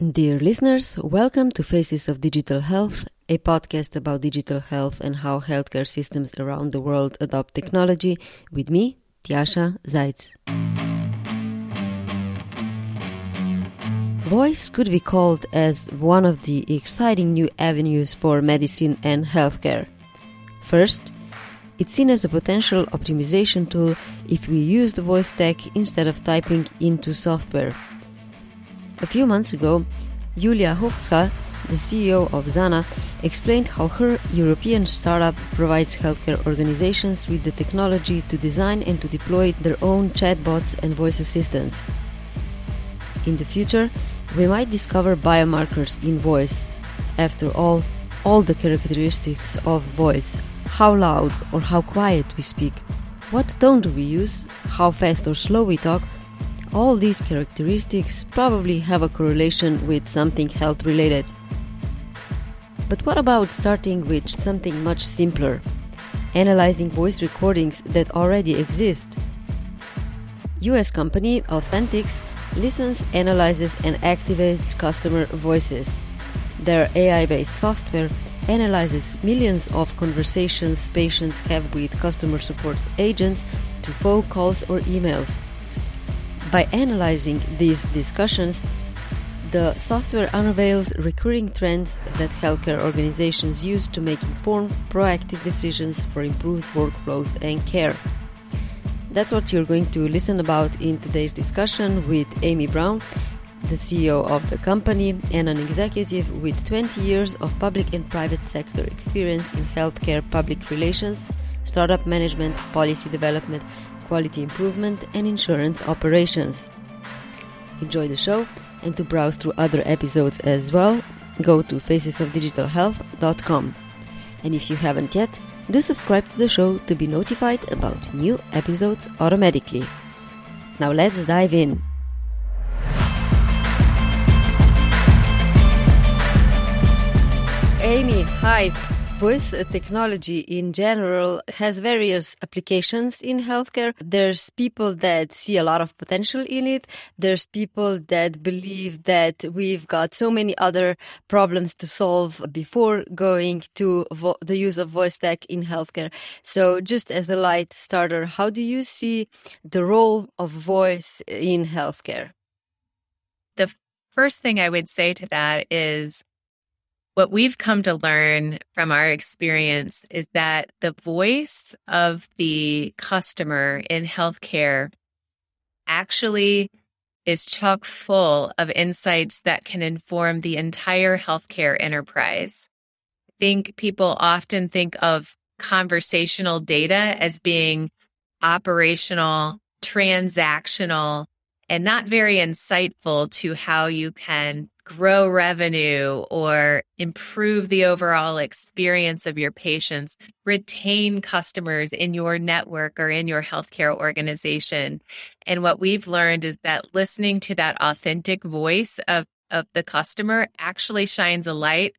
Dear listeners, welcome to Faces of Digital Health, a podcast about digital health and how healthcare systems around the world adopt technology with me, Tjasa Zajc. Voice could be called as one of the exciting new avenues for medicine and healthcare. First, it's seen as a potential optimization tool if we use the voice tech instead of typing into software. A few months ago, Julia Hochstra, the CEO of Zana, explained how her European startup provides healthcare organizations with the technology to design and to deploy their own chatbots and voice assistants. In the future, we might discover biomarkers in voice. After all, all the characteristics of voice how loud or how quiet we speak, what tone do we use, how fast or slow we talk all these characteristics probably have a correlation with something health related. But what about starting with something much simpler? Analyzing voice recordings that already exist. US company Authenticx listens, analyzes, and activates customer voices. Their AI based software analyzes millions of conversations patients have with customer support agents through phone calls or emails. By analyzing these discussions, the software unveils recurring trends that healthcare organizations use to make informed, proactive decisions for improved workflows and care. That's what you're going to listen about in today's discussion with Amy Brown, the CEO of the company and an executive with 20 years of public and private sector experience in healthcare public relations, startup management, policy development, quality improvement, and insurance operations. Enjoy the show, and to browse through other episodes as well, go to facesofdigitalhealth.com. And if you haven't yet, do subscribe to the show to be notified about new episodes automatically. Now let's dive in. Amy, hi voice technology in general has various applications in healthcare. There's people that see a lot of potential in it. There's people that believe that we've got so many other problems to solve before going to vo- the use of voice tech in healthcare. So just as a light starter, how do you see the role of voice in healthcare? The first thing I would say to that is what we've come to learn from our experience is that the voice of the customer in healthcare actually is chock full of insights that can inform the entire healthcare enterprise. I think people often think of conversational data as being operational, transactional, and not very insightful to how you can grow revenue or improve the overall experience of your patients, retain customers in your network or in your healthcare organization. And what we've learned is that listening to that authentic voice of, of the customer actually shines a light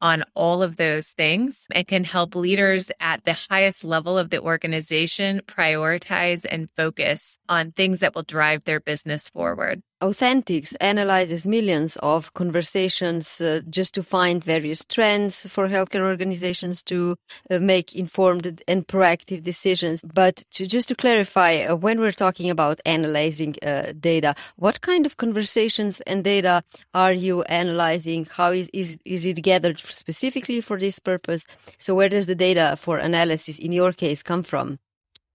on all of those things and can help leaders at the highest level of the organization prioritize and focus on things that will drive their business forward. Authenticx analyzes millions of conversations uh, just to find various trends for healthcare organizations to uh, make informed and proactive decisions. But to, just to clarify, uh, when we're talking about analyzing uh, data, what kind of conversations and data are you analyzing? How is, is, is it gathered specifically for this purpose? So where does the data for analysis in your case come from?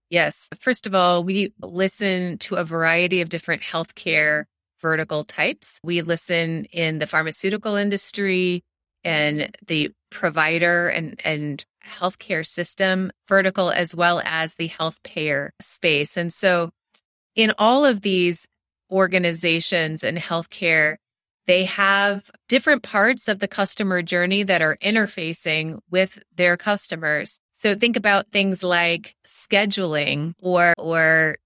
Yes. First of all, we listen to a variety of different healthcare vertical types. We listen in the pharmaceutical industry and the provider and, and healthcare system vertical, as well as the health payer space. And so in all of these organizations and healthcare, they have different parts of the customer journey that are interfacing with their customers. So think about things like scheduling or, or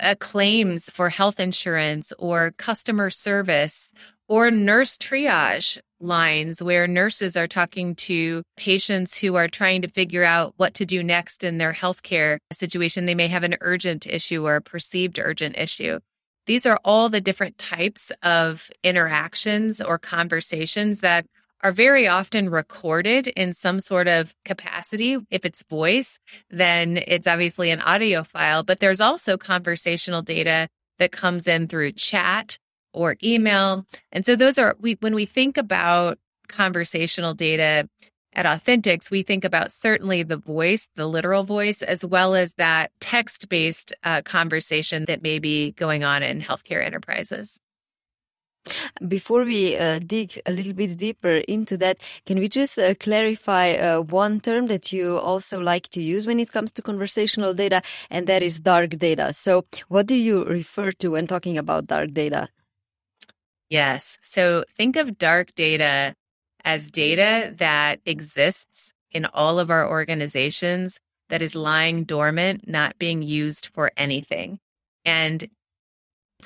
uh, claims for health insurance or customer service or nurse triage lines where nurses are talking to patients who are trying to figure out what to do next in their healthcare situation. They may have an urgent issue or a perceived urgent issue. these are all the different types of interactions or conversations that are very often recorded in some sort of capacity. If it's voice, then it's obviously an audio file, but there's also conversational data that comes in through chat or email. And so those are we when we think about conversational data at Authenticx, we think about certainly the voice, the literal voice, as well as that text based uh, conversation that may be going on in healthcare enterprises. Before we uh, dig a little bit deeper into that, can we just uh, clarify uh, one term that you also like to use when it comes to conversational data, and that is dark data? So, what do you refer to when talking about dark data? Yes. So, think of dark data as data that exists in all of our organizations that is lying dormant, not being used for anything. And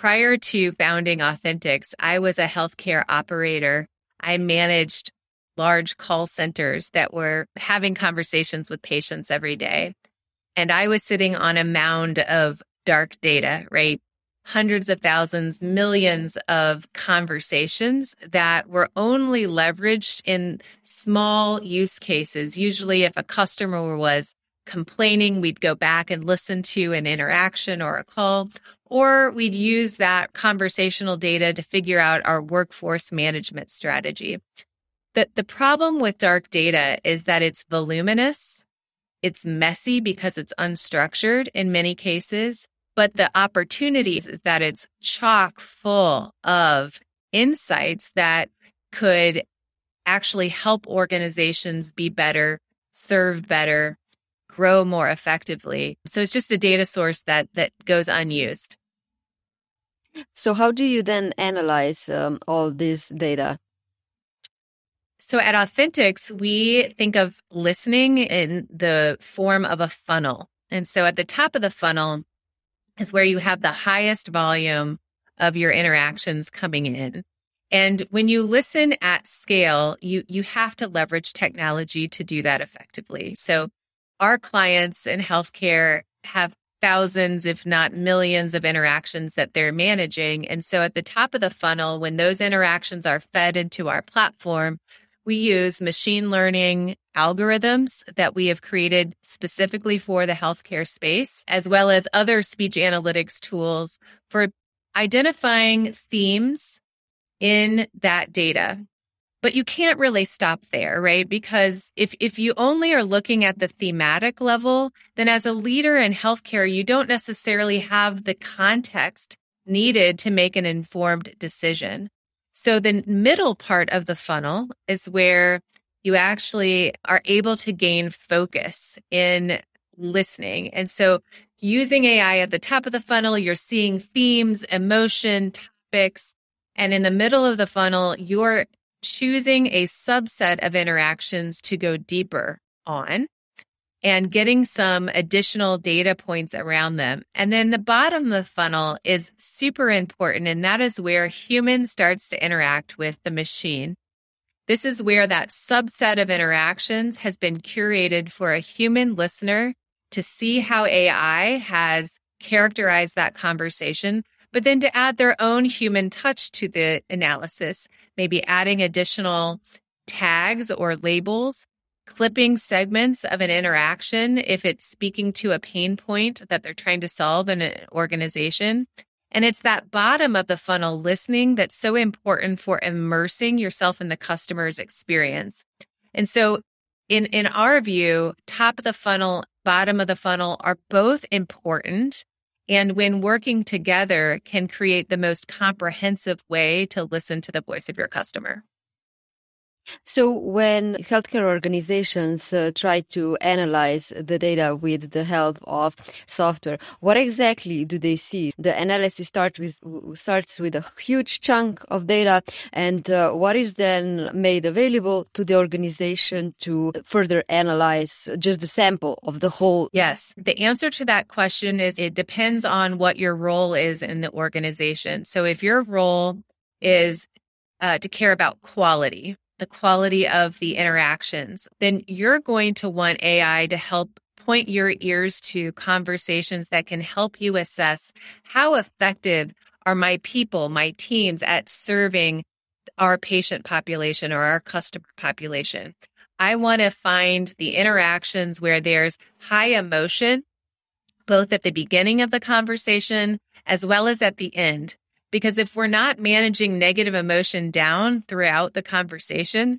prior to founding Authenticx, I was a healthcare operator. I managed large call centers that were having conversations with patients every day. And I was sitting on a mound of dark data, right? Hundreds of thousands, millions of conversations that were only leveraged in small use cases. Usually, if a customer was complaining, we'd go back and listen to an interaction or a call, or we'd use that conversational data to figure out our workforce management strategy. The, the problem with dark data is that it's voluminous, it's messy because it's unstructured in many cases, but the opportunities is that it's chock full of insights that could actually help organizations be better, serve better, grow more effectively. So it's just a data source that that goes unused. So how do you then analyze um, all this data? So at Authenticx, we think of listening in the form of a funnel. And so at the top of the funnel is where you have the highest volume of your interactions coming in. And when you listen at scale, you you have to leverage technology to do that effectively. So our clients in healthcare have thousands, if not millions of interactions that they're managing. And so at the top of the funnel, when those interactions are fed into our platform, we use machine learning algorithms that we have created specifically for the healthcare space, as well as other speech analytics tools for identifying themes in that data but you can't really stop there, right? Because if, if you only are looking at the thematic level, then as a leader in healthcare, you don't necessarily have the context needed to make an informed decision. So the middle part of the funnel is where you actually are able to gain focus in listening. And so using AI at the top of the funnel, you're seeing themes, emotion, topics. And in the middle of the funnel, you're choosing a subset of interactions to go deeper on and getting some additional data points around them. And then the bottom of the funnel is super important. And that is where human starts to interact with the machine. This is where that subset of interactions has been curated for a human listener to see how AI has characterized that conversation but then to add their own human touch to the analysis, maybe adding additional tags or labels, clipping segments of an interaction if it's speaking to a pain point that they're trying to solve in an organization. And it's that bottom of the funnel listening that's so important for immersing yourself in the customer's experience. And so in, in our view, top of the funnel, bottom of the funnel are both important and when working together can create the most comprehensive way to listen to the voice of your customer. So, when healthcare organizations uh, try to analyze the data with the help of software, what exactly do they see? The analysis start with, starts with a huge chunk of data, and uh, what is then made available to the organization to further analyze just the sample of the whole? Yes. The answer to that question is it depends on what your role is in the organization. So, if your role is uh, to care about quality, the quality of the interactions, then you're going to want AI to help point your ears to conversations that can help you assess how effective are my people, my teams at serving our patient population or our customer population? I want to find the interactions where there's high emotion, both at the beginning of the conversation as well as at the end. Because if we're not managing negative emotion down throughout the conversation,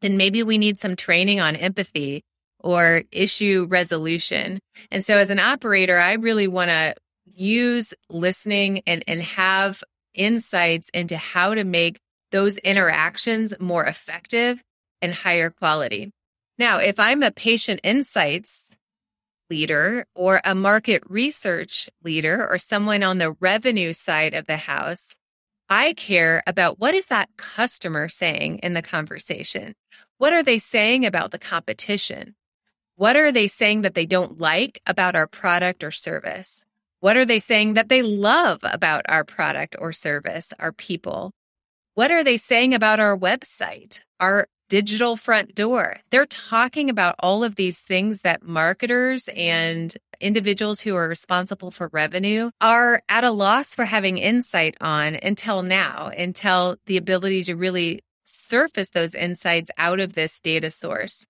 then maybe we need some training on empathy or issue resolution. And so as an operator, I really want to use listening and, and have insights into how to make those interactions more effective and higher quality. Now, if I'm a patient insights leader or a market research leader or someone on the revenue side of the house, I care about what is that customer saying in the conversation? What are they saying about the competition? What are they saying that they don't like about our product or service? What are they saying that they love about our product or service, our people? What are they saying about our website, our digital front door? They're talking about all of these things that marketers and individuals who are responsible for revenue are at a loss for having insight on until now, until the ability to really surface those insights out of this data source.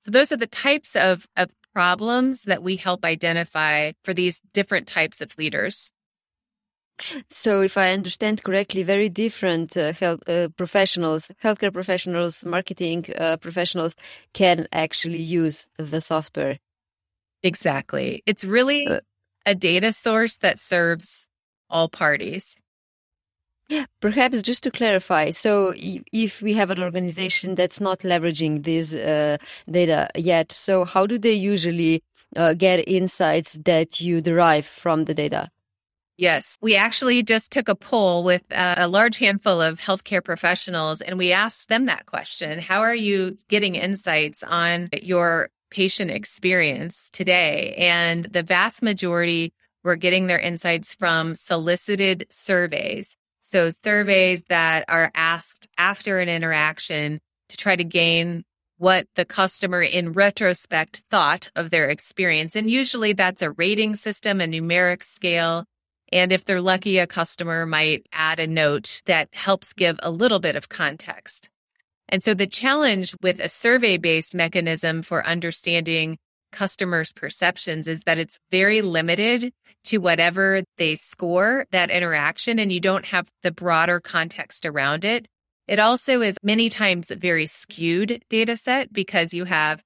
So those are the types of, of problems that we help identify for these different types of leaders. So, if I understand correctly, very different uh, health uh, professionals, healthcare professionals, marketing uh, professionals can actually use the software. Exactly. It's really uh, a data source that serves all parties. Perhaps just to clarify, so if we have an organization that's not leveraging this uh, data yet, so how do they usually uh, get insights that you derive from the data? Yes, we actually just took a poll with uh, a large handful of healthcare professionals and we asked them that question How are you getting insights on your patient experience today? And the vast majority were getting their insights from solicited surveys. So surveys that are asked after an interaction to try to gain what the customer in retrospect thought of their experience. And usually that's a rating system, a numeric scale. And if they're lucky, a customer might add a note that helps give a little bit of context. And so the challenge with a survey based mechanism for understanding customers' perceptions is that it's very limited to whatever they score that interaction and you don't have the broader context around it. It also is many times a very skewed data set because you have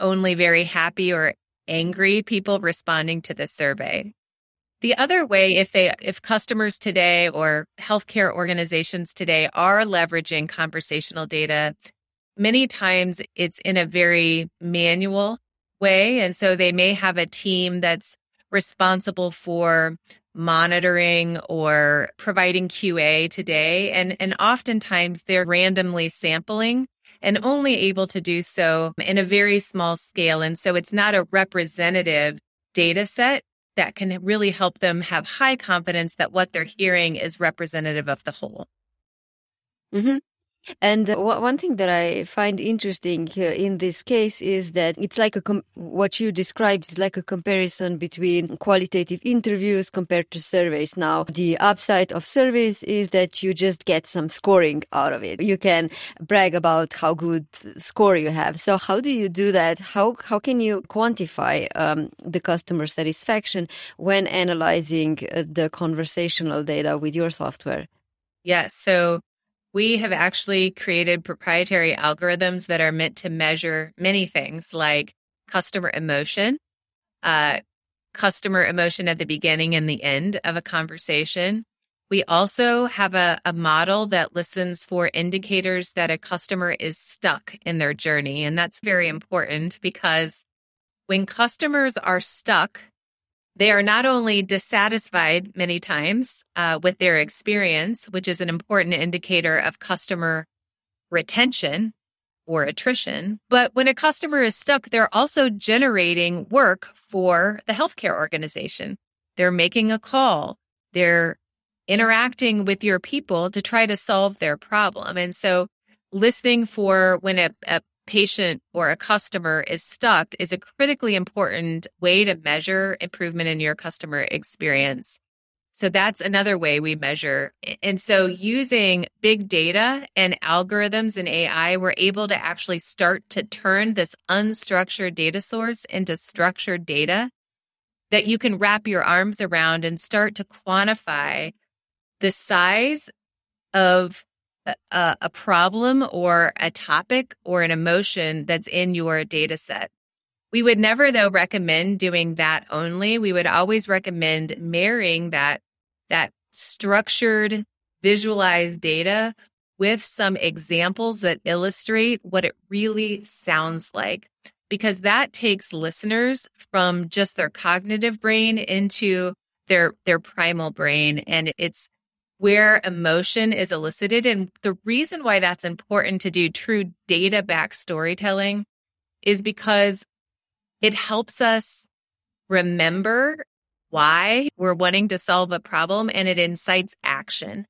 only very happy or angry people responding to the survey. The other way, if they, if customers today or healthcare organizations today are leveraging conversational data, many times it's in a very manual way. And so they may have a team that's responsible for monitoring or providing QA today. And, and oftentimes they're randomly sampling and only able to do so in a very small scale. And so it's not a representative data set that can really help them have high confidence that what they're hearing is representative of the whole. Mm-hmm. And one thing that I find interesting in this case is that it's like a what you described is like a comparison between qualitative interviews compared to surveys. Now, the upside of surveys is that you just get some scoring out of it. You can brag about how good score you have. So, how do you do that? How how can you quantify um, the customer satisfaction when analyzing uh, the conversational data with your software? Yes. So we have actually created proprietary algorithms that are meant to measure many things like customer emotion, uh, customer emotion at the beginning and the end of a conversation. We also have a, a model that listens for indicators that a customer is stuck in their journey. And that's very important because when customers are stuck they are not only dissatisfied many times uh, with their experience, which is an important indicator of customer retention or attrition, but when a customer is stuck, they're also generating work for the healthcare organization. They're making a call. They're interacting with your people to try to solve their problem. And so listening for when a, a patient or a customer is stuck is a critically important way to measure improvement in your customer experience. So that's another way we measure. And so using big data and algorithms and AI, we're able to actually start to turn this unstructured data source into structured data that you can wrap your arms around and start to quantify the size of a, a, problem or a topic or an emotion that's in your data set. We would never, though, recommend doing that only. We would always recommend marrying that that structured, visualized data with some examples that illustrate what it really sounds like. Because that takes listeners from just their cognitive brain into their, their primal brain. And it's where emotion is elicited. And the reason why that's important to do true data backed storytelling is because it helps us remember why we're wanting to solve a problem and it incites action.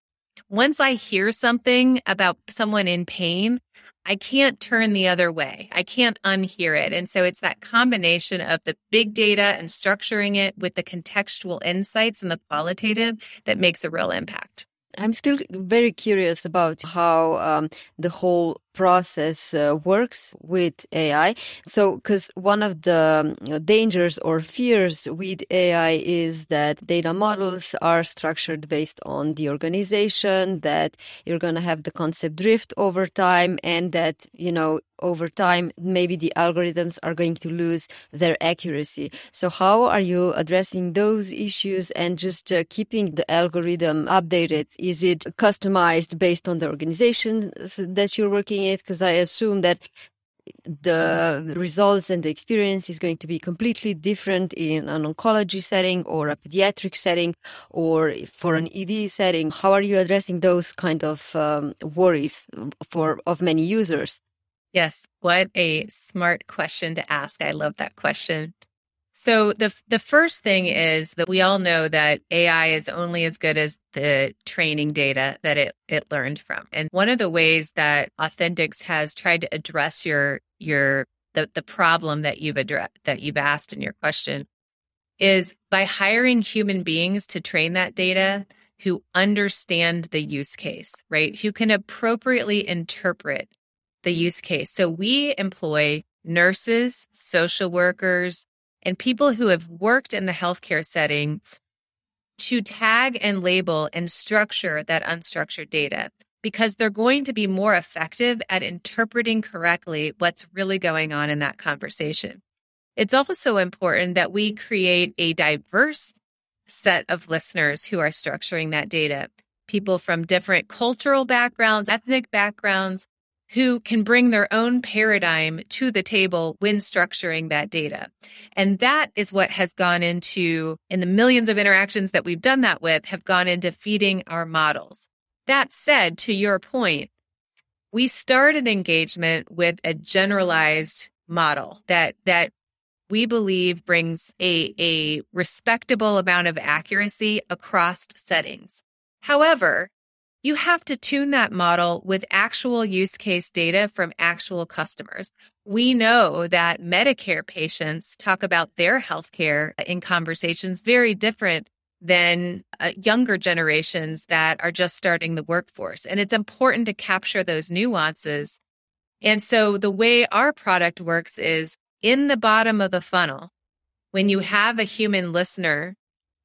Once I hear something about someone in pain, I can't turn the other way. I can't unhear it. And so it's that combination of the big data and structuring it with the contextual insights and the qualitative that makes a real impact. I'm still very curious about how um, the whole process uh, works with AI. So, because one of the um, dangers or fears with AI is that data models are structured based on the organization, that you're going to have the concept drift over time, and that, you know, over time, maybe the algorithms are going to lose their accuracy. So, how are you addressing those issues and just uh, keeping the algorithm updated? Is it customized based on the organization that you're working with? Because I assume that the results and the experience is going to be completely different in an oncology setting or a pediatric setting or for an ED setting. How are you addressing those kind of um, worries for of many users? Yes, what a smart question to ask. I love that question. So the the first thing is that we all know that AI is only as good as the training data that it it learned from. And one of the ways that Authenticx has tried to address your your the the problem that you've addressed that you've asked in your question is by hiring human beings to train that data who understand the use case, right? Who can appropriately interpret the use case. So we employ nurses, social workers, and people who have worked in the healthcare setting to tag and label and structure that unstructured data because they're going to be more effective at interpreting correctly what's really going on in that conversation. It's also important that we create a diverse set of listeners who are structuring that data. People from different cultural backgrounds, ethnic backgrounds, who can bring their own paradigm to the table when structuring that data. And that is what has gone into, in the millions of interactions that we've done that with, have gone into feeding our models. That said, to your point, we started engagement with a generalized model that, that we believe brings a, a respectable amount of accuracy across settings. However, you have to tune that model with actual use case data from actual customers. We know that Medicare patients talk about their healthcare in conversations very different than uh, younger generations that are just starting the workforce. And it's important to capture those nuances. And so the way our product works is in the bottom of the funnel, when you have a human listener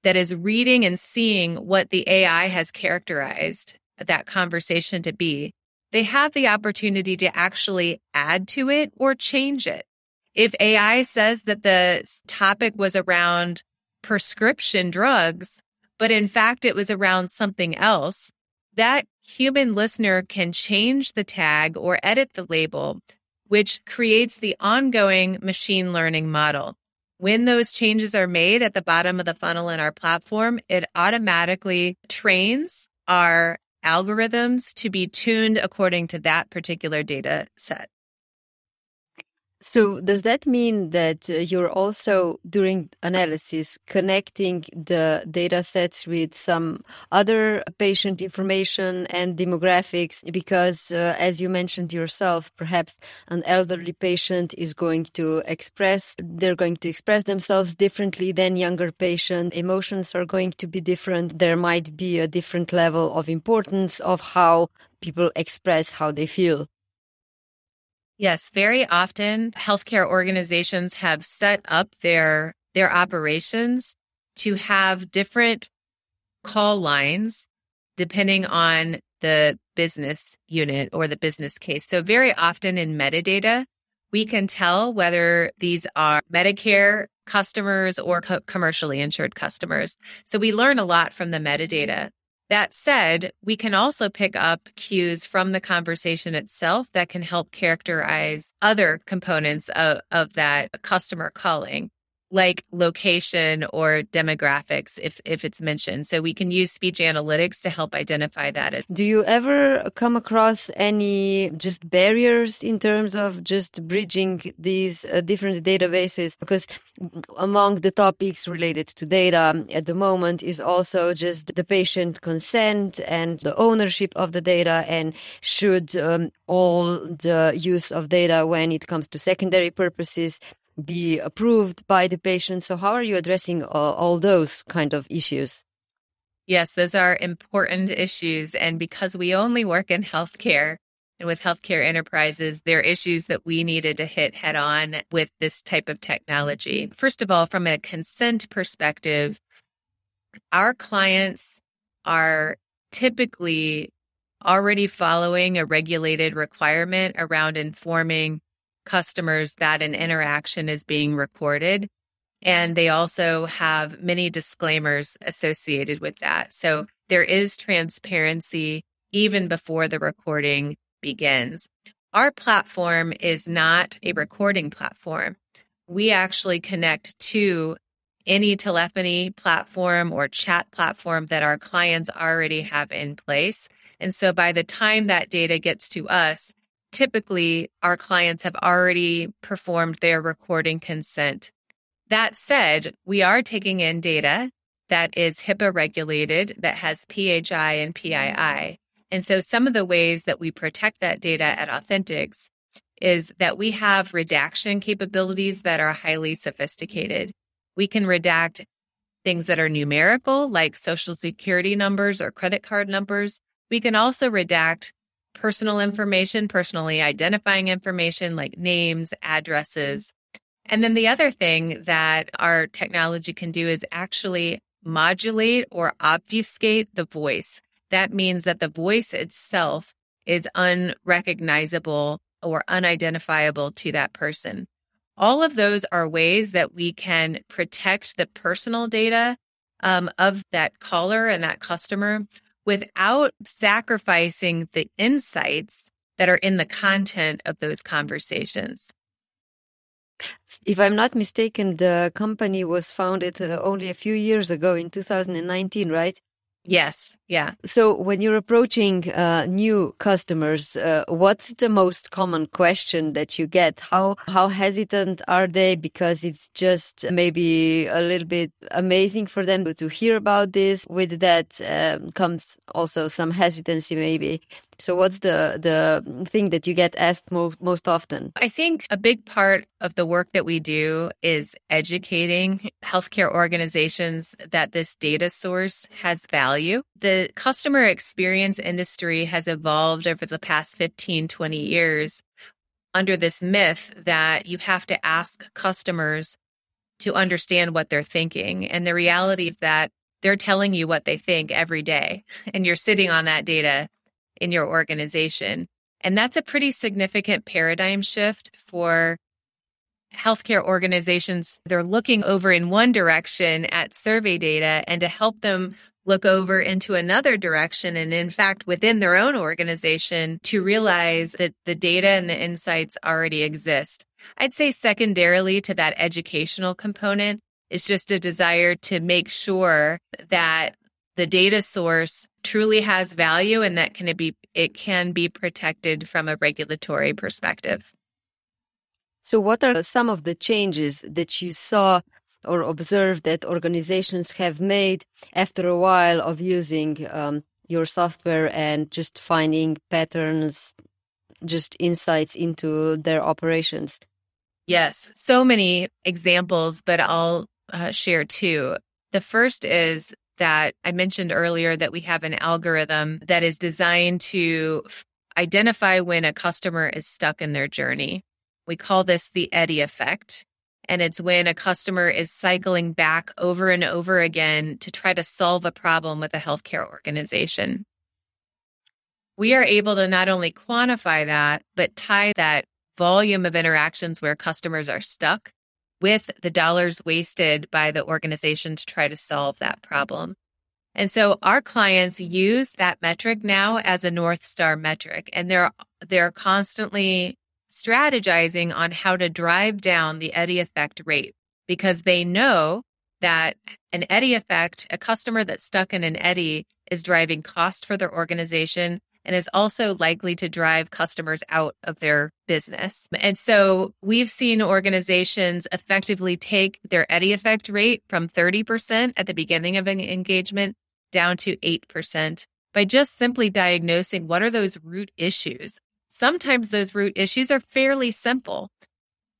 that is reading and seeing what the AI has characterized that conversation to be, they have the opportunity to actually add to it or change it. If AI says that the topic was around prescription drugs, but in fact it was around something else, that human listener can change the tag or edit the label, which creates the ongoing machine learning model. When those changes are made at the bottom of the funnel in our platform, it automatically trains our algorithms to be tuned according to that particular data set. So, does that mean that uh, you're also during analysis connecting the data sets with some other patient information and demographics? Because, uh, as you mentioned yourself, perhaps an elderly patient is going to express, they're going to express themselves differently than younger patient. Emotions are going to be different. There might be a different level of importance of how people express how they feel. Yes, very often healthcare organizations have set up their their operations to have different call lines depending on the business unit or the business case. So very often in metadata, we can tell whether these are Medicare customers or co- commercially insured customers. So we learn a lot from the metadata. That said, we can also pick up cues from the conversation itself that can help characterize other components of, of that customer calling like location or demographics if if it's mentioned. So we can use speech analytics to help identify that. Do you ever come across any just barriers in terms of just bridging these uh, different databases? Because among the topics related to data at the moment is also just the patient consent and the ownership of the data and should um, all the use of data when it comes to secondary purposes be approved by the patient. So, how are you addressing uh, all those kind of issues? Yes, those are important issues. And because we only work in healthcare and with healthcare enterprises, there are issues that we needed to hit head on with this type of technology. First of all, from a consent perspective, our clients are typically already following a regulated requirement around informing customers that an interaction is being recorded. And they also have many disclaimers associated with that. So there is transparency even before the recording begins. Our platform is not a recording platform. We actually connect to any telephony platform or chat platform that our clients already have in place. And so by the time that data gets to us, typically our clients have already performed their recording consent. That said, we are taking in data that is HIPAA regulated, that has PHI and PII. And so some of the ways that we protect that data at Authenticx is that we have redaction capabilities that are highly sophisticated. We can redact things that are numerical, like social security numbers or credit card numbers. We can also redact personal information, personally identifying information like names, addresses. And then the other thing that our technology can do is actually modulate or obfuscate the voice. That means that the voice itself is unrecognizable or unidentifiable to that person. All of those are ways that we can protect the personal data um, of that caller and that customer without sacrificing the insights that are in the content of those conversations. If I'm not mistaken, the company was founded uh, only a few years ago in 2019, right? Yes. Yeah. So when you're approaching uh, new customers, uh, what's the most common question that you get? How how hesitant are they because it's just maybe a little bit amazing for them to hear about this? With that um, comes also some hesitancy, maybe. So what's the the thing that you get asked most most often? I think a big part of the work that we do is educating healthcare organizations that this data source has value. The customer experience industry has evolved over the past 15, 20 years under this myth that you have to ask customers to understand what they're thinking. And the reality is that they're telling you what they think every day, and you're sitting on that data in your organization. And that's a pretty significant paradigm shift for healthcare organizations. They're looking over in one direction at survey data and to help them look over into another direction. And in fact, within their own organization to realize that the data and the insights already exist. I'd say secondarily to that educational component is just a desire to make sure that the data source truly has value and that can be it can be protected from a regulatory perspective. So, what are some of the changes that you saw or observed that organizations have made after a while of using um, your software and just finding patterns, just insights into their operations? Yes, so many examples, but I'll uh, share two. The first is that I mentioned earlier that we have an algorithm that is designed to f- identify when a customer is stuck in their journey. We call this the eddy effect. And it's when a customer is cycling back over and over again to try to solve a problem with a healthcare organization. We are able to not only quantify that, but tie that volume of interactions where customers are stuck with the dollars wasted by the organization to try to solve that problem. And so our clients use that metric now as a North Star metric, and they're they're constantly strategizing on how to drive down the eddy effect rate because they know that an eddy effect, a customer that's stuck in an eddy, is driving cost for their organization and is also likely to drive customers out of their business. And so we've seen organizations effectively take their eddy effect rate from 30% at the beginning of an engagement down to 8% by just simply diagnosing what are those root issues. Sometimes those root issues are fairly simple.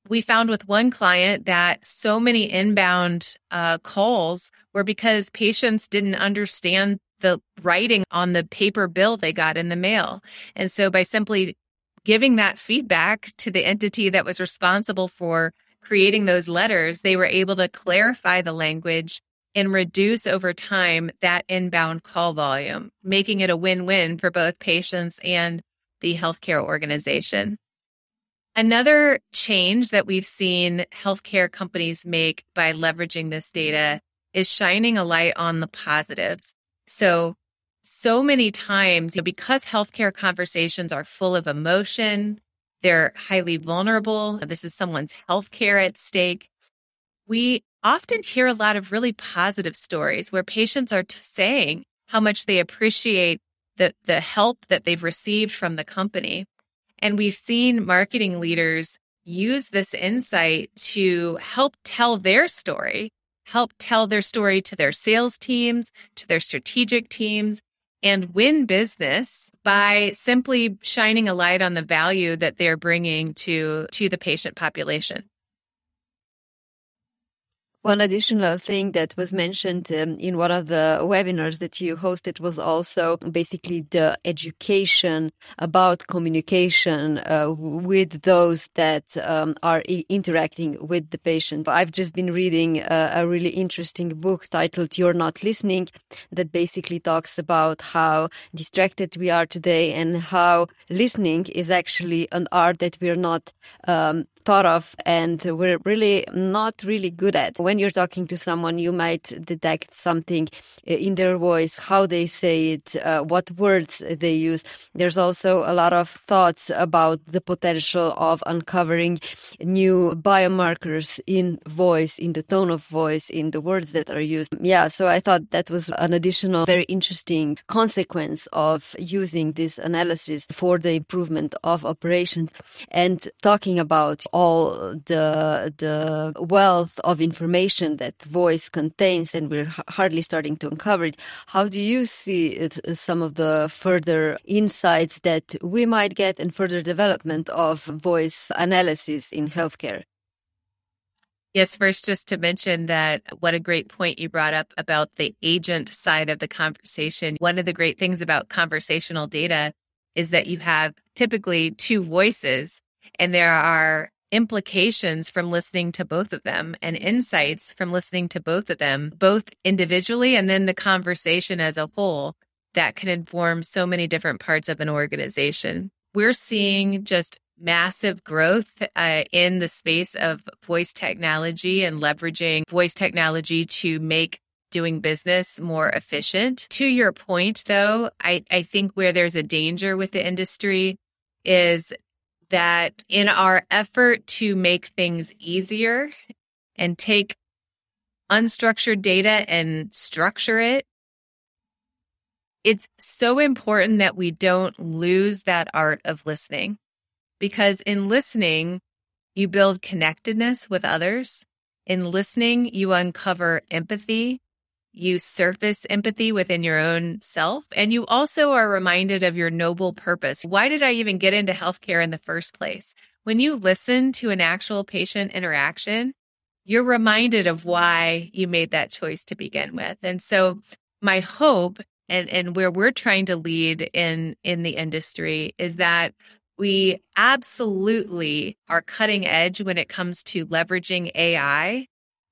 We found with one client that so many inbound uh, calls were because patients didn't understand the writing on the paper bill they got in the mail. And so by simply giving that feedback to the entity that was responsible for creating those letters, they were able to clarify the language and reduce over time that inbound call volume, making it a win win for both patients and the healthcare organization. Another change that we've seen healthcare companies make by leveraging this data is shining a light on the positives. So, so many times, you know, because healthcare conversations are full of emotion, they're highly vulnerable. This is someone's healthcare at stake. We often hear a lot of really positive stories where patients are t- saying how much they appreciate the, the help that they've received from the company. And we've seen marketing leaders use this insight to help tell their story help tell their story to their sales teams, to their strategic teams, and win business by simply shining a light on the value that they're bringing to, to the patient population. One additional thing that was mentioned um, in one of the webinars that you hosted was also basically the education about communication uh, with those that um, are interacting with the patient. I've just been reading a, a really interesting book titled You're Not Listening that basically talks about how distracted we are today and how listening is actually an art that we're not um, thought of and we're really not really good at. When you're talking to someone, you might detect something uh, in their voice, how they say it, uh, what words they use. There's also a lot of thoughts about the potential of uncovering new biomarkers in voice, in the tone of voice, in the words that are used. Yeah, so I thought that was an additional very interesting consequence of using this analysis for the improvement of operations and talking about all the the wealth of information that voice contains, and we're hardly starting to uncover it. How do you see it, uh, some of the further insights that we might get and further development of voice analysis in healthcare? Yes, first, just to mention that what a great point you brought up about the agent side of the conversation. One of the great things about conversational data is that you have typically two voices, and there are implications from listening to both of them and insights from listening to both of them, both individually and then the conversation as a whole that can inform so many different parts of an organization. We're seeing just massive growth uh, in the space of voice technology and leveraging voice technology to make doing business more efficient. To your point, though, I, I think where there's a danger with the industry is that in our effort to make things easier and take unstructured data and structure it, it's so important that we don't lose that art of listening. Because in listening, you build connectedness with others. In listening, you uncover empathy. You surface empathy within your own self. And you also are reminded of your noble purpose. Why did I even get into healthcare in the first place? When you listen to an actual patient interaction, you're reminded of why you made that choice to begin with. And so my hope and, and where we're trying to lead in, in the industry is that we absolutely are cutting edge when it comes to leveraging AI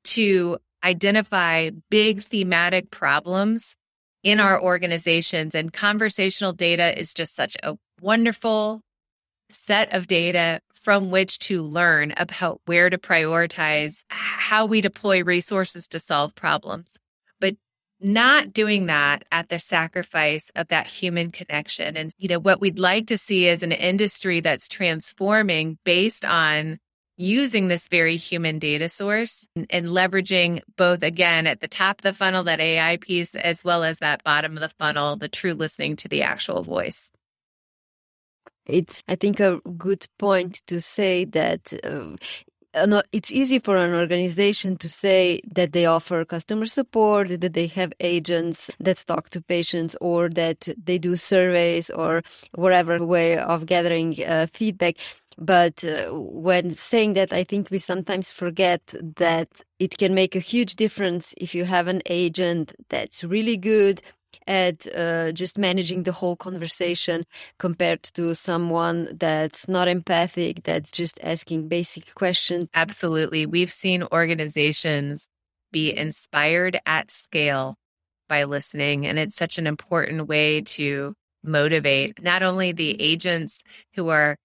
to identify big thematic problems in our organizations. And conversational data is just such a wonderful set of data from which to learn about where to prioritize, how we deploy resources to solve problems. But not doing that at the sacrifice of that human connection. And, you know, what we'd like to see is an industry that's transforming based on using this very human data source and, and, leveraging both again at the top of the funnel that AI piece as well as that bottom of the funnel the true listening to the actual voice. It's i think a good point to say that uh, it's easy for an organization to say that they offer customer support, that they have agents that talk to patients, or that they do surveys or whatever way of gathering uh, feedback. But uh, when saying that, I think we sometimes forget that it can make a huge difference if you have an agent that's really good at uh, just managing the whole conversation compared to someone that's not empathic, that's just asking basic questions. Absolutely. We've seen organizations be inspired at scale by listening, and it's such an important way to motivate not only the agents who are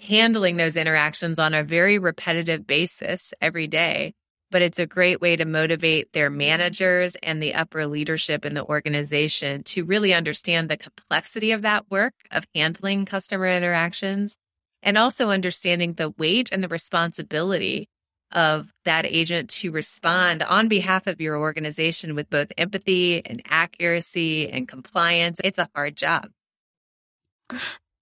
handling those interactions on a very repetitive basis every day, but it's a great way to motivate their managers and the upper leadership in the organization to really understand the complexity of that work of handling customer interactions and also understanding the weight and the responsibility of that agent to respond on behalf of your organization with both empathy and accuracy and compliance. It's a hard job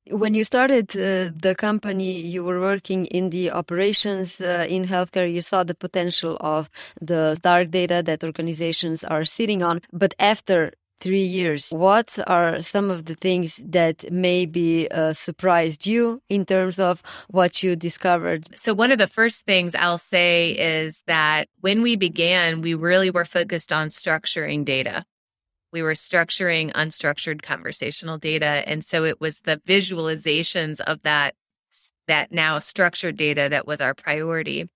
when you started uh, the company, you were working in the operations uh, in healthcare. You saw the potential of the dark data that organizations are sitting on. But after three years, what are some of the things that maybe uh, surprised you in terms of what you discovered? So, one of the first things I'll say is that when we began, we really were focused on structuring data we were structuring unstructured conversational data and so it was the visualizations of that that now structured data that was our priority.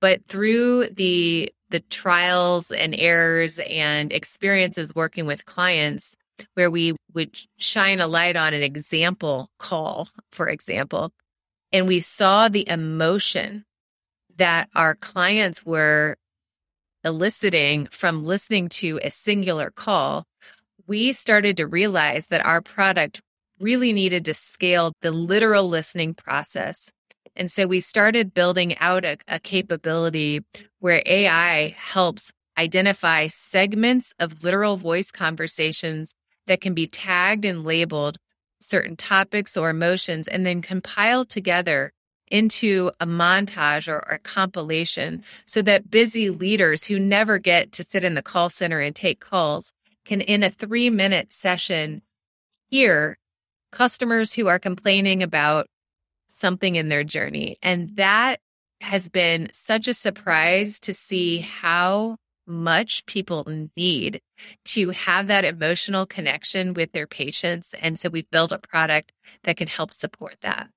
But through the the trials and errors and experiences working with clients where we would shine a light on an example call for example and we saw the emotion that our clients were eliciting from listening to a singular call, we started to realize that our product really needed to scale the literal listening process. And so we started building out a, a, capability where AI helps identify segments of literal voice conversations that can be tagged and labeled certain topics or emotions and then compiled together into a montage or, a compilation so that busy leaders who never get to sit in the call center and take calls can, in a three minute session, hear customers who are complaining about something in their journey. And that has been such a surprise to see how much people need to have that emotional connection with their patients. And so we've built a product that can help support that.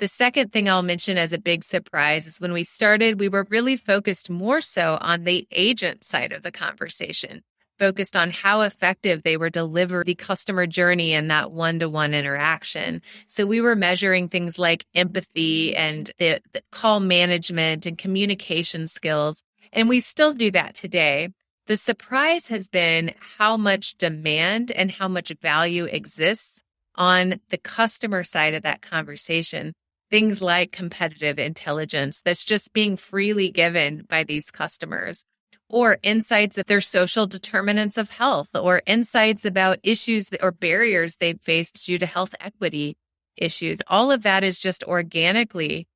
The second thing I'll mention as a big surprise is when we started, we were really focused more so on the agent side of the conversation, focused on how effective they were delivering the customer journey and that one to one interaction. So we were measuring things like empathy and the, the call management and communication skills. And we still do that today. The surprise has been how much demand and how much value exists on the customer side of that conversation things like competitive intelligence that's just being freely given by these customers or insights of their social determinants of health or insights about issues or barriers they've faced due to health equity issues. All of that is just organically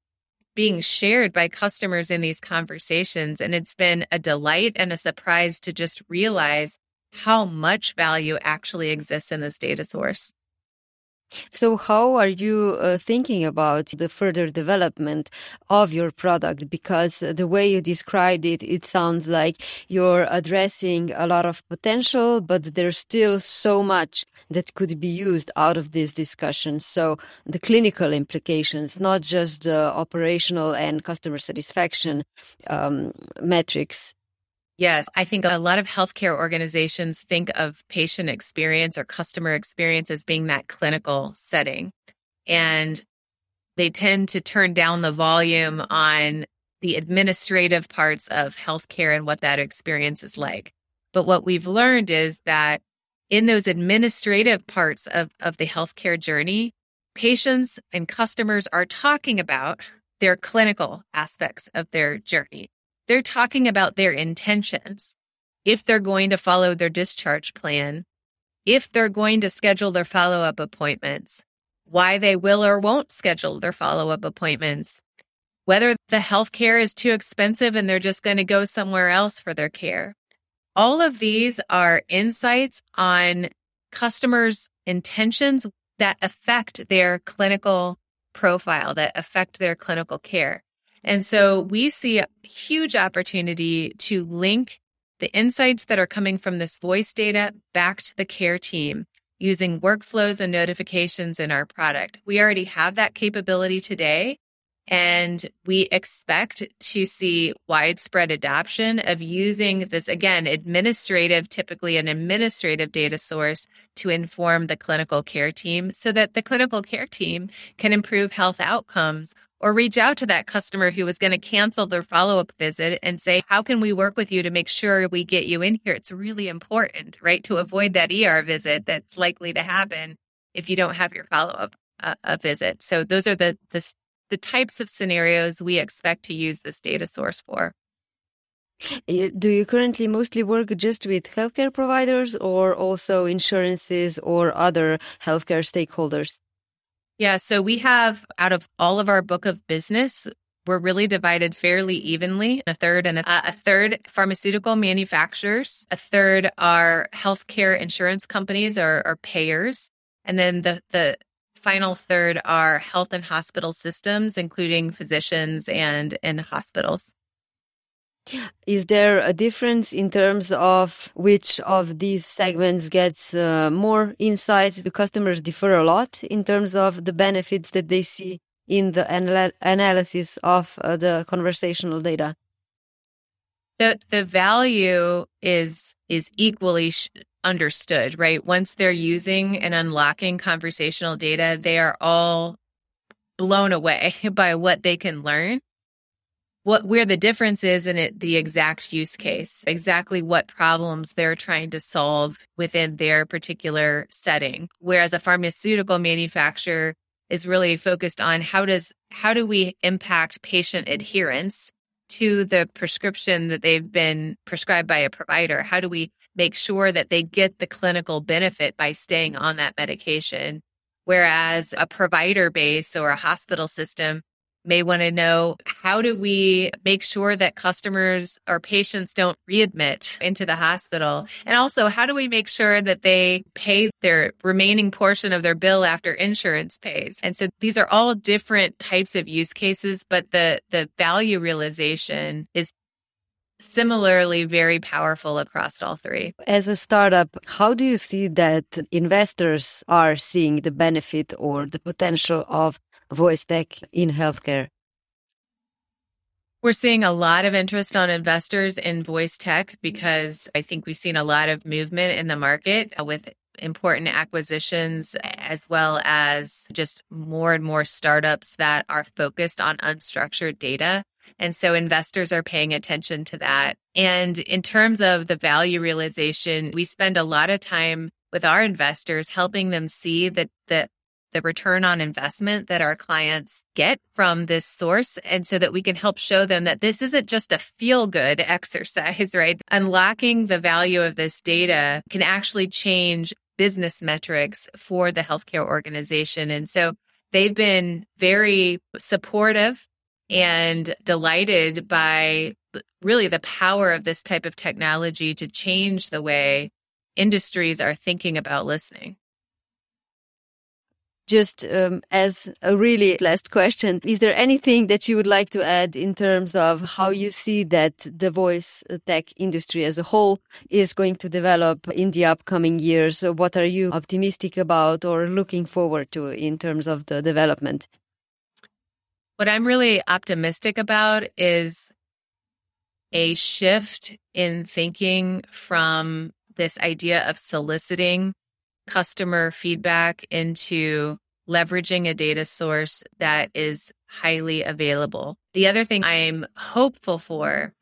being shared by customers in these conversations. And it's been a delight and a surprise to just realize how much value actually exists in this data source. So, how are you uh, thinking about the further development of your product? Because the way you described it, it sounds like you're addressing a lot of potential, but there's still so much that could be used out of this discussion. So, the clinical implications, not just the operational and customer satisfaction um, metrics Yes, I think a lot of healthcare organizations think of patient experience or customer experience as being that clinical setting. And they tend to turn down the volume on the administrative parts of healthcare and what that experience is like. But what we've learned is that in those administrative parts of, of the healthcare journey, patients and customers are talking about their clinical aspects of their journey. They're talking about their intentions. If they're going to follow their discharge plan, if they're going to schedule their follow up appointments, why they will or won't schedule their follow up appointments, whether the health care is too expensive and they're just going to go somewhere else for their care. All of these are insights on customers' intentions that affect their clinical profile, that affect their clinical care. And so we see a huge opportunity to link the insights that are coming from this voice data back to the care team using workflows and notifications in our product. We already have that capability today. And we expect to see widespread adoption of using this, again, administrative, typically an administrative data source to inform the clinical care team so that the clinical care team can improve health outcomes or reach out to that customer who was going to cancel their follow up visit and say, How can we work with you to make sure we get you in here? It's really important, right? To avoid that ER visit that's likely to happen if you don't have your follow up uh, visit. So those are the, the the types of scenarios we expect to use this data source for. Do you currently mostly work just with healthcare providers or also insurances or other healthcare stakeholders? Yeah, so we have out of all of our book of business, we're really divided fairly evenly. A third and a, uh, a third pharmaceutical manufacturers, a third are healthcare insurance companies or, or payers, and then the the final third are health and hospital systems, including physicians and and hospitals. Is there a difference in terms of which of these segments gets uh, more insight? The customers differ a lot in terms of the benefits that they see in the anal- analysis of uh, the conversational data? The the value is is equally sh- understood, right? Once they're using and unlocking conversational data, they are all blown away by what they can learn what where the difference is in it the exact use case exactly what problems they're trying to solve within their particular setting. Whereas a pharmaceutical manufacturer is really focused on how does how do we impact patient adherence to the prescription that they've been prescribed by a provider? How do we make sure that they get the clinical benefit by staying on that medication? Whereas a provider base or a hospital system may want to know how do we make sure that customers or patients don't readmit into the hospital? And also, how do we make sure that they pay their remaining portion of their bill after insurance pays? And so these are all different types of use cases, but the, the value realization is similarly very powerful across all three. As a startup, how do you see that investors are seeing the benefit or the potential of voice tech in healthcare? We're seeing a lot of interest on investors in voice tech because I think we've seen a lot of movement in the market with important acquisitions as well as just more and more startups that are focused on unstructured data. And so investors are paying attention to that. And in terms of the value realization, we spend a lot of time with our investors helping them see that the the return on investment that our clients get from this source. And so that we can help show them that this isn't just a feel good exercise, right? Unlocking the value of this data can actually change business metrics for the healthcare organization. And so they've been very supportive and delighted by really the power of this type of technology to change the way industries are thinking about listening. Just um, as a really last question, is there anything that you would like to add in terms of how you see that the voice tech industry as a whole is going to develop in the upcoming years? What are you optimistic about or looking forward to in terms of the development? What I'm really optimistic about is a shift in thinking from this idea of soliciting customer feedback into leveraging a data source that is highly available. The other thing I'm hopeful for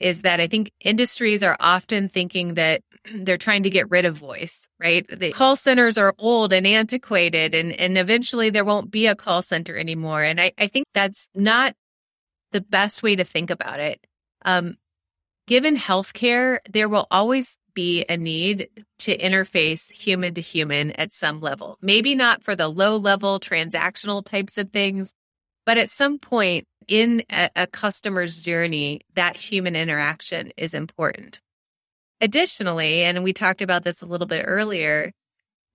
is that I think industries are often thinking that they're trying to get rid of voice, right? The call centers are old and antiquated and, and eventually there won't be a call center anymore. And I, I think that's not the best way to think about it. Um, given healthcare, there will always be a need to interface human to human at some level. Maybe not for the low level transactional types of things, but at some point in a, a customer's journey, that human interaction is important. Additionally, and we talked about this a little bit earlier,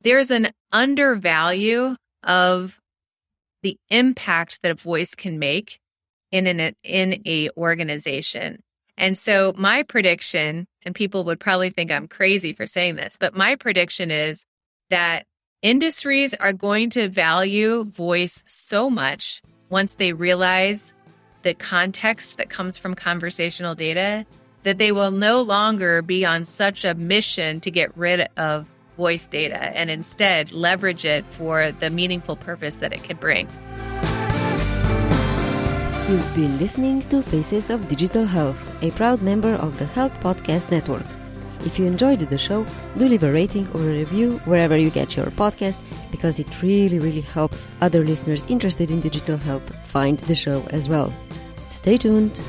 there's an undervalue of the impact that a voice can make in an in a organization. And so my prediction, and people would probably think I'm crazy for saying this, but my prediction is that industries are going to value voice so much once they realize the context that comes from conversational data that they will no longer be on such a mission to get rid of voice data and instead leverage it for the meaningful purpose that it can bring. You've been listening to Faces of Digital Health, a proud member of the Health Podcast Network. If you enjoyed the show, do leave a rating or a review wherever you get your podcast because it really, really helps other listeners interested in digital health find the show as well. Stay tuned.